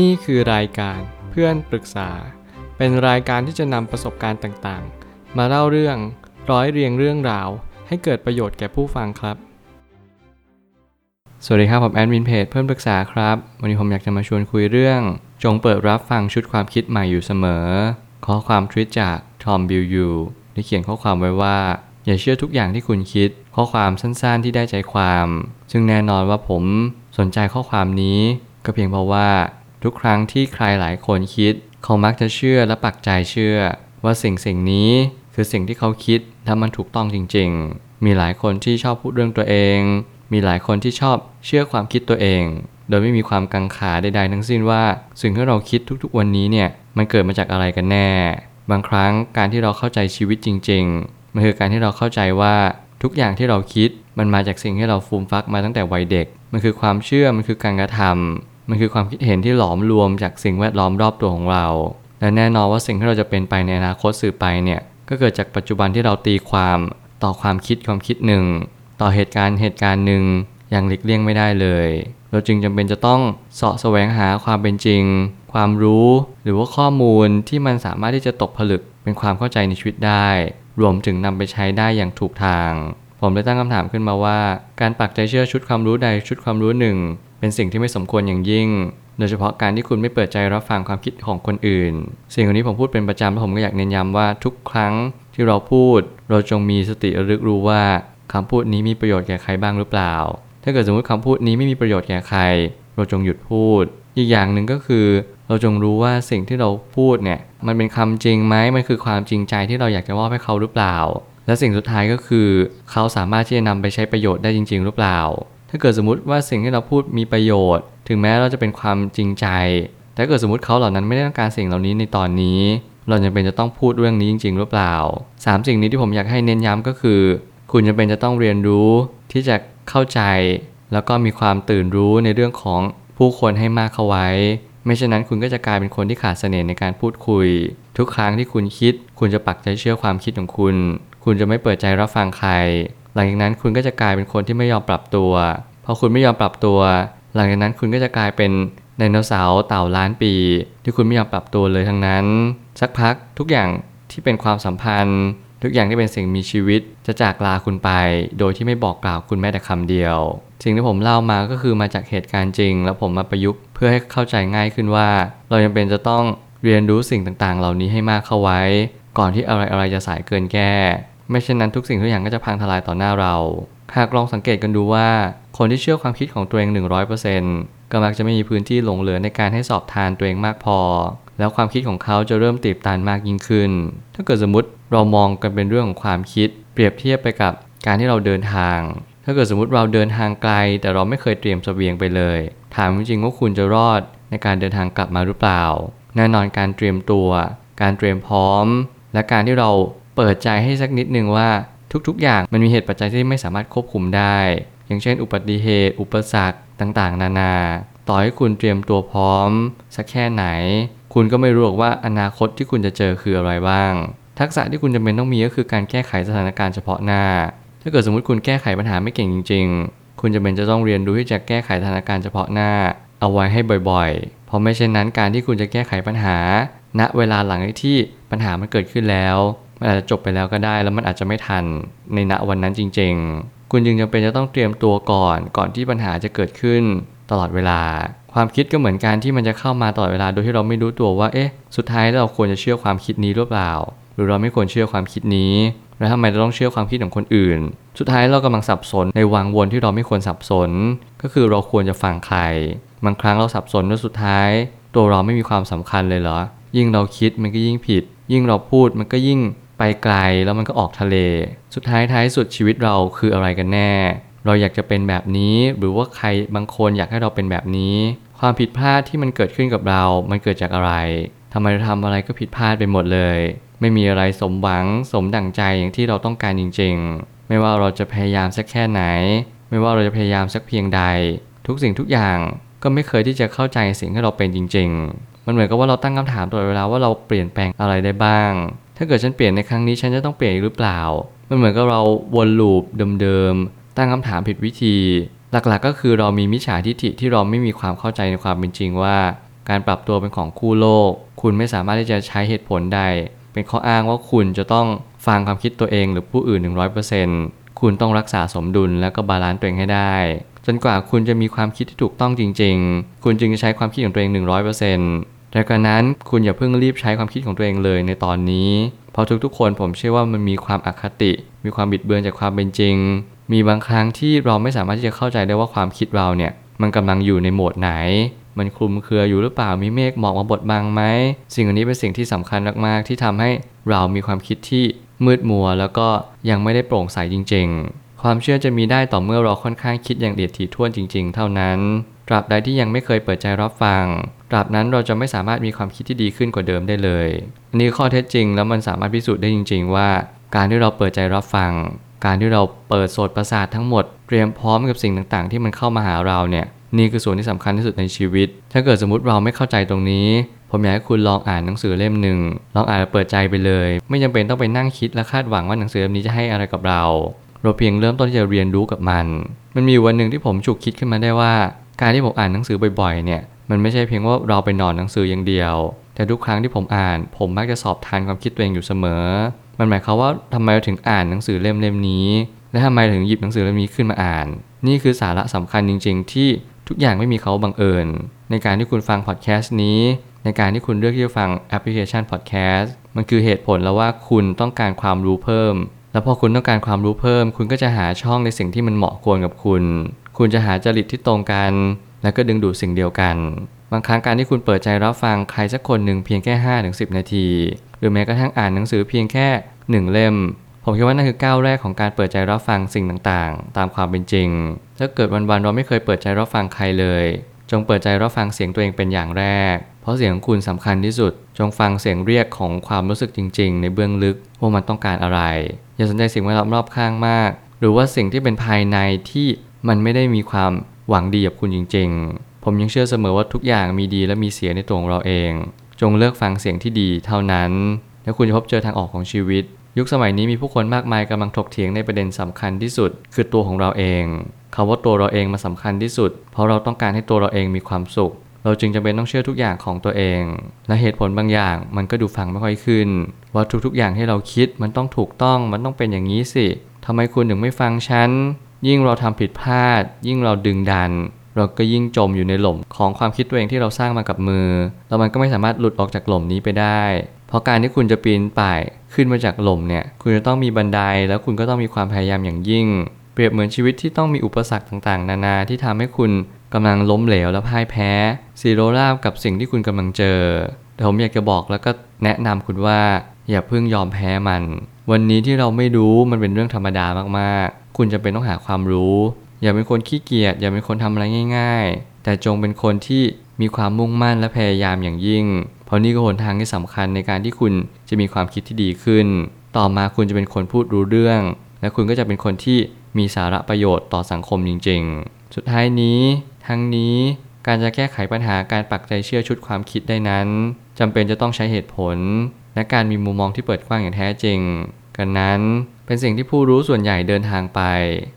นี่คือรายการเพื่อนปรึกษา เป็นรายการที่จะนำประสบการณ์ต่างๆ มาเล่าเรื่องร้อยเรียงเรื่องราว ให้เกิดประโยชน์แก่ผู้ฟังครับ สวัสดีครับ ผมแอดมินเพจเพื่อนปรึกษาครับ วันนี้ผมอยากจะมาชวนคุยเรื่อง จงเปิดรับฟังชุดความคิดใหม่อยู่เสมอ ข้อความทวิตจากทอมบิลยูได้เขียนข้อความไว้ว่า อย่าเชื่อทุกอย่างที่คุณคิด ข้อความสั้นๆที่ได้ใจความ ซึ่งแน่นอนว่าผมสนใจข้อความนี้ ก็เพียงเพราะว่า ทุกครั้งที่ใครหลายคนคิด เขามักจะเชื่อและปักใจเชื่อ ว่าสิ่งสิ่งนี้คือสิ่งที่เขาคิดและมันถูกต้องจริง ๆ มีหลายคนที่ชอบพูดเรื่องตัวเอง มีหลายคนที่ชอบเชื่อความคิดตัวเอง โดยไม่มีความกังขาใดๆทั้งสิ้นว่า สิ่งที่เราคิดทุกๆ วันนี้เนี่ยมันเกิดมาจากอะไรกันแน่ บางครั้งการที่เราเข้าใจชีวิตจริงๆมันคือการที่เราเข้าใจว่าทุกอย่างที่เราคิดมันมาจากสิ่งที่เราฟูมฟักมาตั้งแต่วัยเด็ก มันคือความเชื่อ มันคือการกระทำ มันคือความคิดเห็นที่หลอมรวมจากสิ่งแวดล้อมรอบตัวของเรา และแน่นอนว่าสิ่งที่เราจะเป็นไปในอนาคตสืบไปเนี่ยก็เกิดจากปัจจุบันที่เราตีความต่อความคิดความคิดหนึ่ง ต่อเหตุการณ์เหตุการณ์หนึ่งอย่างหลีกเลี่ยงไม่ได้เลย เราจึงจำเป็นจะต้องเสาะแสวงหาความเป็นจริง ความรู้หรือว่าข้อมูลที่มันสามารถที่จะตกผลึกเป็นความเข้าใจในชีวิตได้ รวมถึงนำไปใช้ได้อย่างถูกทาง ผมได้ตั้งคำถามขึ้นมาว่า การปักใจเชื่อชุดความรู้ใดชุดความรู้หนึ่ง เป็นสิ่งที่ไม่สมควรอย่างยิ่ง โดยเฉพาะการที่คุณไม่เปิดใจรับฟังความคิดของคนอื่น สิ่งเหล่านี้ผมพูดเป็นประจำและผมก็อยากเน้นย้ำว่าทุกครั้งที่เราพูด เราจงมีสติระลึกรู้ว่าคำพูดนี้มีประโยชน์แก่ใครบ้างหรือเปล่า ถ้าเกิดสมมติคำพูดนี้ไม่มีประโยชน์แก่ใคร เราจงหยุดพูด อีกอย่างหนึ่งก็คือ เราจงรู้ว่าสิ่งที่เราพูดเนี่ยมันเป็นคำจริงไหมมันคือความจริงใจที่เราอยากจะมอบให้เขาหรือเปล่า และสิ่งสุดท้ายก็คือ เขาสามารถที่จะนำไปใช้ประโยชน์ได้จริง ๆ หรือเปล่า ถ้าเกิดสมมติว่าสิ่งที่เราพูดมีประโยชน์ ถึงแม้เราจะเป็นความจริงใจ แต่เกิดสมมติเขาเหล่านั้นไม่ได้ต้องการสิ่งเหล่านี้ในตอนนี้ เราจำเป็นจะต้องพูดเรื่องนี้จริง ๆ หรือเปล่า 3 สิ่งนี้ที่ผมอยากให้เน้นย้ำก็คือ คุณจำเป็นจะต้องเรียนรู้ที่จะเข้าใจ แล้วก็มีความตื่นรู้ในเรื่องของผู้คนให้มากเข้าไว้ ไม่เช่นนั้นคุณก็จะกลายเป็นคนที่ขาดเสน่ห์ในการพูดคุย ทุกครั้งที่คุณคิด คุณจะปักใจเชื่อความคิดของคุณ คุณจะไม่เปิดใจรับฟังใคร หลังจากนั้นคุณก็จะกลายเป็นคนที่ไม่ยอมปรับตัว พอคุณไม่ยอมปรับตัว หลังจากนั้นคุณก็จะกลายเป็นไดโนเสาร์เต่าล้านปี ที่คุณไม่ยอมปรับตัวเลยทั้งนั้น สักพักทุกอย่างที่เป็นความสัมพันธ์ ทุกอย่างที่เป็นสิ่งมีชีวิต จะจากลาคุณไป โดยที่ไม่บอกกล่าวคุณแม้แต่คำเดียว สิ่งที่ผมเล่ามาก็คือมาจากเหตุการณ์จริง แล้วผมมาประยุกต์เพื่อให้เข้าใจง่ายขึ้นว่า เรายังเป็นจะต้องเรียนรู้สิ่งต่างๆ เหล่านี้ให้มากเข้าไว้ ก่อนที่อะไรๆจะสายเกินแก้ ไม่เช่นนั้นทุกสิ่งทุกอย่างก็จะพังทลายต่อหน้าเรา หากลองสังเกตกันดูว่า คนที่เชื่อความคิดของตัวเอง 100%ก็มักจะไม่มีพื้นที่หลงเหลือในการให้สอบทานตัวเองมากพอ แล้วความคิดของเขาจะเริ่มตีบตันมากยิ่งขึ้น ถ้าเกิดสมมติเรามองกันเป็นเรื่องของความคิด เปรียบเทียบไปกับการที่เราเดินทาง ถ้าเกิดสมมติเราเดินทางไกล แต่เราไม่เคยเตรียมเสบียงไปเลย ถามจริงว่าคุณจะรอดในการเดินทางกลับมาหรือเปล่า แน่นอนการเตรียมตัว การเตรียมพร้อม และการที่เรา เปิดใจให้สักนิดนึงว่าทุกๆ อย่างมันมีเหตุปัจจัยที่ไม่สามารถควบคุมได้ อย่างเช่น อุบัติเหตุ อุปสรรคต่างๆ นานา ต่อให้คุณเตรียมตัวพร้อม สักแค่ไหน คุณก็ไม่รู้หรอกว่าอนาคตที่คุณจะเจอคืออะไรบ้าง ทักษะที่คุณจำเป็นต้องมีก็คือการแก้ไขสถานการณ์เฉพาะหน้า ถ้าเกิดสมมติคุณแก้ไขปัญหาไม่เก่งจริง ๆ คุณจำเป็นจะต้องเรียนรู้ที่จะแก้ไขสถานการณ์เฉพาะหน้า เอาไว้ให้บ่อยๆ เพราะไม่เช่นนั้นการที่คุณจะแก้ไขปัญหา ณ เวลาหลังที่ปัญหามันเกิดขึ้นแล้ว มันอาจจะจบไปแล้วก็ได้ แล้วมันอาจจะไม่ทันในณวันนั้นจริง ๆ คุณจึงจำเป็นจะต้องเตรียมตัวก่อน ก่อนที่ปัญหาจะเกิดขึ้นตลอดเวลา ความคิดก็เหมือนการที่มันจะเข้ามาตลอดเวลาโดยที่เราไม่รู้ตัวว่า เอ๊ะ สุดท้ายเราควรจะเชื่อความคิดนี้หรือเปล่า หรือเราไม่ควรเชื่อความคิดนี้ แล้วทำไมเราต้องเชื่อความคิดของคนอื่น สุดท้ายเรากำลังสับสนในวังวนที่เราไม่ควรสับสน ก็คือเราควรจะฟังใคร บางครั้งเราสับสนแล้วสุดท้าย ตัวเราไม่มีความสำคัญเลยเหรอ ยิ่งเราคิดมันก็ยิ่งผิด ยิ่งเราพูดมันก็ยิ่งไปไกลแล้วมันก็ออกทะเล สุดท้ายท้ายสุดชีวิตเราคืออะไรกันแน่ เราอยากจะเป็นแบบนี้หรือว่าใครบางคนอยากให้เราเป็นแบบนี้ ความผิดพลาดที่มันเกิดขึ้นกับเรา มันเกิดจากอะไรทำไมเราทำอะไรก็ผิดพลาดไปหมดเลย ไม่มีอะไรสมหวังสมดั่งใจอย่างที่เราต้องการจริง ๆ ไม่ว่าเราจะพยายามสักแค่ไหน ไม่ว่าเราจะพยายามสักเพียงใด ทุกสิ่งทุกอย่างก็ไม่เคยที่จะเข้าใจสิ่งที่เราเป็นจริง ๆ มันเหมือนกับว่าเราตั้งคำถามตลอดเวลาว่าเราเปลี่ยนแปลงอะไรได้บ้าง ถ้าเกิดฉันเปลี่ยนในครั้งนี้ฉันจะต้องเปลี่ยนอีกหรือเปล่า มันเหมือนกับเราวน loop เดิมๆ ตั้งคำถามผิดวิธี หลักๆ ก็คือเรามีมิจฉาทิฐิที่เราไม่มีความเข้าใจในความเป็นจริงว่า การปรับตัวเป็นของคู่โลก คุณไม่สามารถที่จะใช้เหตุผลใด เป็นข้ออ้างว่าคุณจะต้องฟังความคิดตัวเองหรือผู้อื่น 100%คุณต้องรักษาสมดุลและก็ balance ตัวเองให้ได้จนกว่าคุณจะมีความคิดที่ถูกต้องจริง ๆ คุณจึงจะใช้ความคิดของตัวเอง 100% แต่กระนั้นคุณอย่าเพิ่งรีบใช้ความคิดของตัวเองเลยในตอนนี้ เพราะทุกๆ คนผมเชื่อว่ามันมีความอคติ มีความบิดเบือนจากความเป็นจริง มีบางครั้งที่เราไม่สามารถที่จะเข้าใจได้ว่าความคิดเราเนี่ยมันกำลังอยู่ในโหมดไหน มันคลุมเครืออยู่หรือเปล่า มีเมฆหมอกมาบดบังไหม สิ่งอันนี้เป็นสิ่งที่สำคัญมากๆ ที่ทำให้เรามีความคิดที่มืดมัว แล้วก็ยังไม่ได้โปร่งใสจริง ๆ ความเชื่อจะมีได้ต่อเมื่อเราค่อนข้างคิดอย่างเดียดถี่ถ้วนจริง ๆ เท่านั้น ตราบใดที่ยังไม่เคยเปิดใจรับฟัง ตราบนั้นเราจะไม่สามารถมีความคิดที่ดีขึ้นกว่าเดิมได้เลยอันนี้ข้อเท็จจริงแล้วมันสามารถพิสูจน์ได้จริง ๆ ว่า การที่เราเปิดใจรับฟัง การที่เราเปิดโสดประสาททั้งหมด เตรียมพร้อมกับสิ่งต่างๆ ที่มันเข้ามาหาเราเนี่ยนี่คือส่วนที่สำคัญที่สุดในชีวิต ถ้าเกิดสมมติเราไม่เข้าใจตรงนี้ ผมอยากให้คุณลองอ่านหนังสือเล่มหนึ่ง ลองอ่านแล้วเปิดใจไปเลย ไม่จำเป็นต้องไปนั่งคิดและคาดหวังว่าหนังสือเล่มนี้จะให้อะไรกับเรา เราเพียงเริ่มต้นที่จะเรียนรู้กับมัน มันมีวันหนึ่งที่ผมฉุกคิดขึ้นมาได้ว่า การที่ผมอ่านหนังสือบ่อยๆ เนี่ย มันไม่ใช่เพียงว่าเราไปนอนหนังสืออย่างเดียว แต่ทุกครั้งที่ผมอ่าน ผมมักจะสอบทานความคิดตัวเองอยู่เสมอ มันหมายความว่าทำไมเราถึงอ่านหนังสือเล่มเล่มนี้ และทำไมถึงหยิบหนังสือเล่มนี้ขึ้นมาอ่าน นี่คือสาระสำคัญจริง ๆ ที่ทุกอย่างไม่มีเขาบังเอิญ ในการที่คุณฟังพอดแคสต์นี้ ในการที่คุณเลือกที่จะฟังแอปพลิเคชันพอดแคสต์มันคือเหตุผลแล้วว่าคุณต้องการความรู้เพิ่ม แล้วพอคุณต้องการความรู้เพิ่ม คุณก็จะหาช่องในสิ่งที่มันเหมาะควรกับคุณ คุณจะหาจริตที่ตรงกัน แล้วก็ดึงดูดสิ่งเดียวกัน บางครั้งการที่คุณเปิดใจรับฟังใครสักคนหนึ่งเพียงแค่5-10นาที หรือแม้กระทั่งอ่านหนังสือเพียงแค่ 1 เล่ม ผมคิดว่านั่นคือก้าวแรกของการเปิดใจรับฟังสิ่งต่างๆ ตามความเป็นจริง ถ้าเกิดวันๆเราไม่เคยเปิดใจรับฟังใครเลย จงเปิดใจรับฟังเสียงตัวเองเป็นอย่างแรก เพราะเสียงของคุณสำคัญที่สุด จงฟังเสียงเรียกของความรู้สึกจริง ๆ ในเบื้องลึกว่ามันต้องการอะไร อย่าสนใจสิ่งแวดล้อมรอบข้างมาก หรือว่าสิ่งที่เป็นภายในที่ มันไม่ได้มีความหวังดีกับคุณจริง ๆ ผมยังเชื่อเสมอว่าทุกอย่างมีดีและมีเสียในตัวของเราเอง จงเลือกฟังเสียงที่ดีเท่านั้น แล้วคุณจะพบเจอทางออกของชีวิต ยุคสมัยนี้มีผู้คนมากมายกำลังถกเถียงในประเด็นสำคัญที่สุด คือตัวของเราเองคำว่าตัวเราเองมาสำคัญที่สุด เพราะเราต้องการให้ตัวเราเองมีความสุข เราจึงจำเป็นต้องเชื่อทุกอย่างของตัวเอง และเหตุผลบางอย่างมันก็ดูฟังไม่ค่อยขึ้น ว่าทุกๆอย่างที่เราคิดมันต้องถูกต้องมันต้องเป็นอย่างนี้สิทำไมคุณถึงไม่ฟังฉัน ยิ่งเราทำผิดพลาด ยิ่งเราดึงดัน เราก็ยิ่งจมอยู่ในหล่มของความคิดตัวเองที่เราสร้างมากับมือ แล้วมันก็ไม่สามารถหลุดออกจากหล่มนี้ไปได้ เพราะการที่คุณจะปีนป่ายขึ้นมาจากหล่มเนี่ย คุณจะต้องมีบันไดแล้วคุณก็ต้องมีความพยายามอย่างยิ่ง เปรียบเหมือนชีวิตที่ต้องมีอุปสรรคต่างๆ นานาที่ทำให้คุณกำลังล้มเหลวและพ่ายแพ้ซีโรราบกับสิ่งที่คุณกำลังเจอ แต่ผมอยากจะบอกแล้วก็แนะนำคุณว่าอย่าเพิ่งยอมแพ้มัน วันนี้ที่เราไม่รู้มันเป็นเรื่องธรรมดามากๆ คุณจะเป็นต้องหาความรู้ อย่าเป็นคนขี้เกียจอย่าเป็นคนทำอะไรง่าย ๆ แต่จงเป็นคนที่มีความมุ่งมั่นและพยายามอย่างยิ่ง เพราะนี่ก็หนทางที่สำคัญในการที่คุณจะมีความคิดที่ดีขึ้น ต่อมาคุณจะเป็นคนพูดรู้เรื่อง และคุณก็จะเป็นคนที่มีสาระประโยชน์ต่อสังคมจริง ๆ สุดท้ายนี้ ทั้งนี้การจะแก้ไขปัญหาการปักใจเชื่อชุดความคิดได้นั้นจำเป็นจะต้องใช้เหตุผล และการมีมุมมองที่เปิดกว้างอย่างแท้จริง กันนั้น เป็นสิ่งที่ผู้รู้ส่วนใหญ่เดินทางไป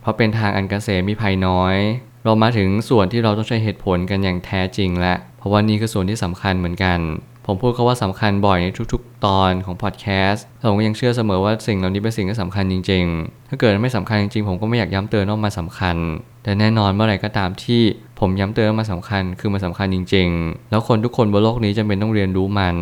เพราะเป็นทางอันกเกษมมีภัยน้อย เรามาถึงส่วนที่เราต้องใช้เหตุผลกันอย่างแท้จริงและ เพราะว่านี่คือส่วนที่สำคัญเหมือนกัน ผมพูดเขาว่าสำคัญบ่อยในทุกๆ ตอนของพอดแคสต์ผมก็ยังเชื่อเสมอว่าสิ่งเหล่านี้เป็นสิ่งที่สำคัญจริง ๆ ถ้าเกิดไม่สำคัญจริงๆ ผมก็ไม่อยากย้ำเตือนว่ามันสำคัญ แต่แน่นอนเมื่อไหร่ก็ตามที่ผมย้ำเตือนว่ามันสำคัญ คือมันสาคัญจริง ๆ แล้วคนทุกคนบนโลกนี้จำเป็นต้องเรียนรู้มัน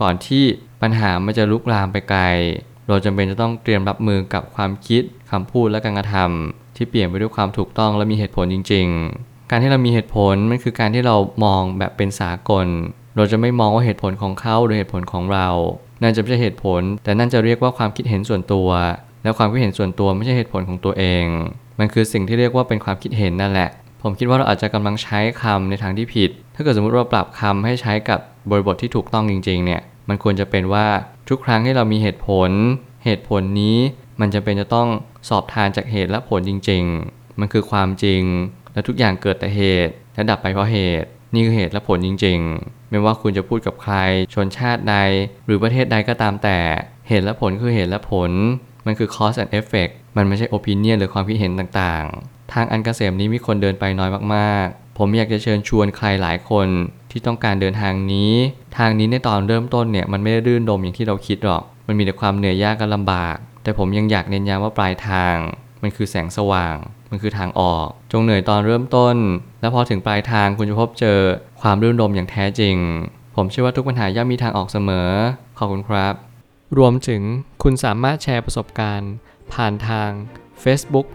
ก่อนที่ปัญหามันจะลุกลามไปไกล เราจำเป็นจะต้องเตรียมรับมือกับความคิดคำพูดและการกระทำที่เปลี่ยนไปด้วยความถูกต้องและมีเหตุผลจริง ๆ การที่เรามีเหตุผลมันคือการที่เรามองแบบเป็นสากล เราจะไม่มองว่าเหตุผลของเขาหรือเหตุผลของเรานั่นจะไม่ใช่เหตุผล แต่นั่นจะเรียกว่าความคิดเห็นส่วนตัว และความคิดเห็นส่วนตัวไม่ใช่เหตุผลของตัวเอง มันคือสิ่งที่เรียกว่าเป็นความคิดเห็นนั่นแหละ ผมคิดว่าเราอาจจะกำลังใช้คำในทางที่ผิด ถ้าเกิดสมมติเราปรับคำให้ใช้กับบริบทที่ถูกต้องจริงๆเนี่ย มันควรจะเป็นว่า ทุกครั้งที่เรามีเหตุผล เหตุผลนี้มันจะเป็นจะต้องสอบทานจากเหตุและผลจริง ๆ มันคือความจริง และทุกอย่างเกิดแต่เหตุและดับไปเพราะเหตุ นี่คือเหตุและผลจริง ๆ ไม่ว่าคุณจะพูดกับใคร ชนชาติใด หรือประเทศใดก็ตามแต่ เหตุและผลคือเหตุและผล มันคือ cause and effect มันไม่ใช่ opinion หรือความคิดเห็นต่างๆ ทางอันกเกษมนี้มีคนเดินไปน้อยมากๆ ผมอยากจะเชิญชวนใครหลายคน ที่ต้องการเดินทางนี้ ทางนี้ในตอนเริ่มต้นเนี่ยมันไม่ได้รื่นรมอย่างที่เราคิดหรอก มันมีแต่ความเหนื่อยยากและลำบาก แต่ผมยังอยากเน้นย้ำว่าปลายทาง มันคือแสงสว่าง มันคือทางออก จงเหนื่อยตอนเริ่มต้น และพอถึงปลายทางคุณจะพบเจอความรื่นรมอย่างแท้จริง ผมเชื่อว่าทุกปัญหาย่อมมีทางออกเสมอ ขอบคุณครับ รวมถึงคุณสามารถแชร์ประสบการณ์ ผ่านทาง Facebook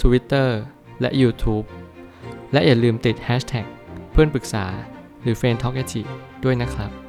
Twitter และ YouTube และอย่าลืมติด Hashtag เพื่อนปรึกษา หรือ f r ร e n d t a l k a ด้วยนะครับ